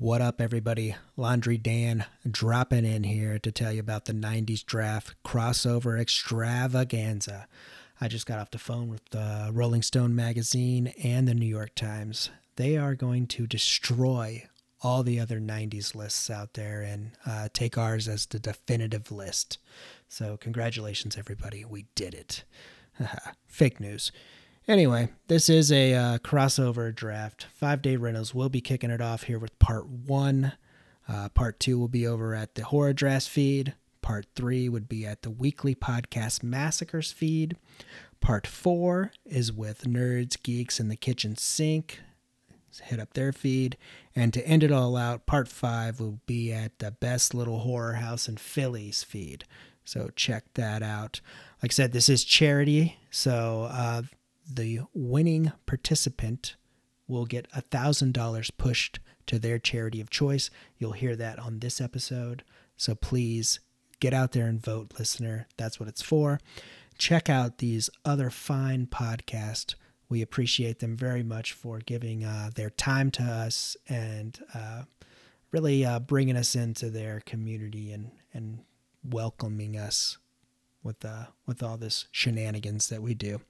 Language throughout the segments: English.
What up, everybody? Laundry Dan dropping in here to tell you about the 90s draft crossover extravaganza. I just got off the phone with the Rolling Stone magazine and the New York Times. They are going to destroy all the other 90s lists out there and uh, take ours as the definitive list. So, congratulations, everybody. We did it. Fake news. Anyway, this is a uh, crossover draft. Five day rentals. We'll be kicking it off here with part one. Uh, part two will be over at the Horror Draft feed. Part three would be at the weekly podcast Massacres feed. Part four is with Nerds, Geeks, and the Kitchen Sink. hit up their feed. And to end it all out, part five will be at the Best Little Horror House in Philly's feed. So check that out. Like I said, this is charity. So uh, the winning participant will get $1,000 pushed to their charity of choice. You'll hear that on this episode. So please get out there and vote, listener. That's what it's for. Check out these other fine podcasts. We appreciate them very much for giving uh, their time to us and uh, really uh, bringing us into their community and, and welcoming us with uh, with all this shenanigans that we do.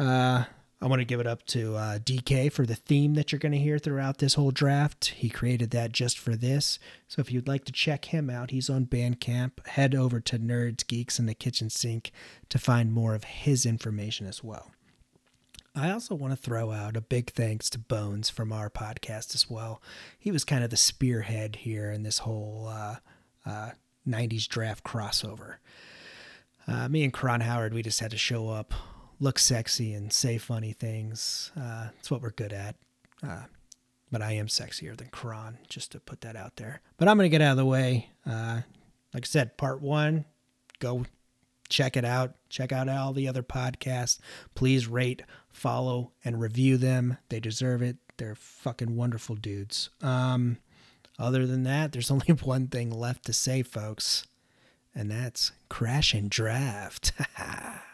Uh, I want to give it up to uh, DK for the theme that you're going to hear throughout this whole draft. He created that just for this. So if you'd like to check him out, he's on Bandcamp. Head over to Nerds, Geeks, and the Kitchen Sink to find more of his information as well. I also want to throw out a big thanks to Bones from our podcast as well. He was kind of the spearhead here in this whole uh, uh, 90s draft crossover. Uh, me and Karan Howard, we just had to show up look sexy and say funny things. Uh, it's what we're good at. Uh, but I am sexier than Karan, just to put that out there. But I'm going to get out of the way. Uh, like I said, part one, go check it out. Check out all the other podcasts. Please rate, follow, and review them. They deserve it. They're fucking wonderful dudes. Um, other than that, there's only one thing left to say, folks, and that's crash and draft.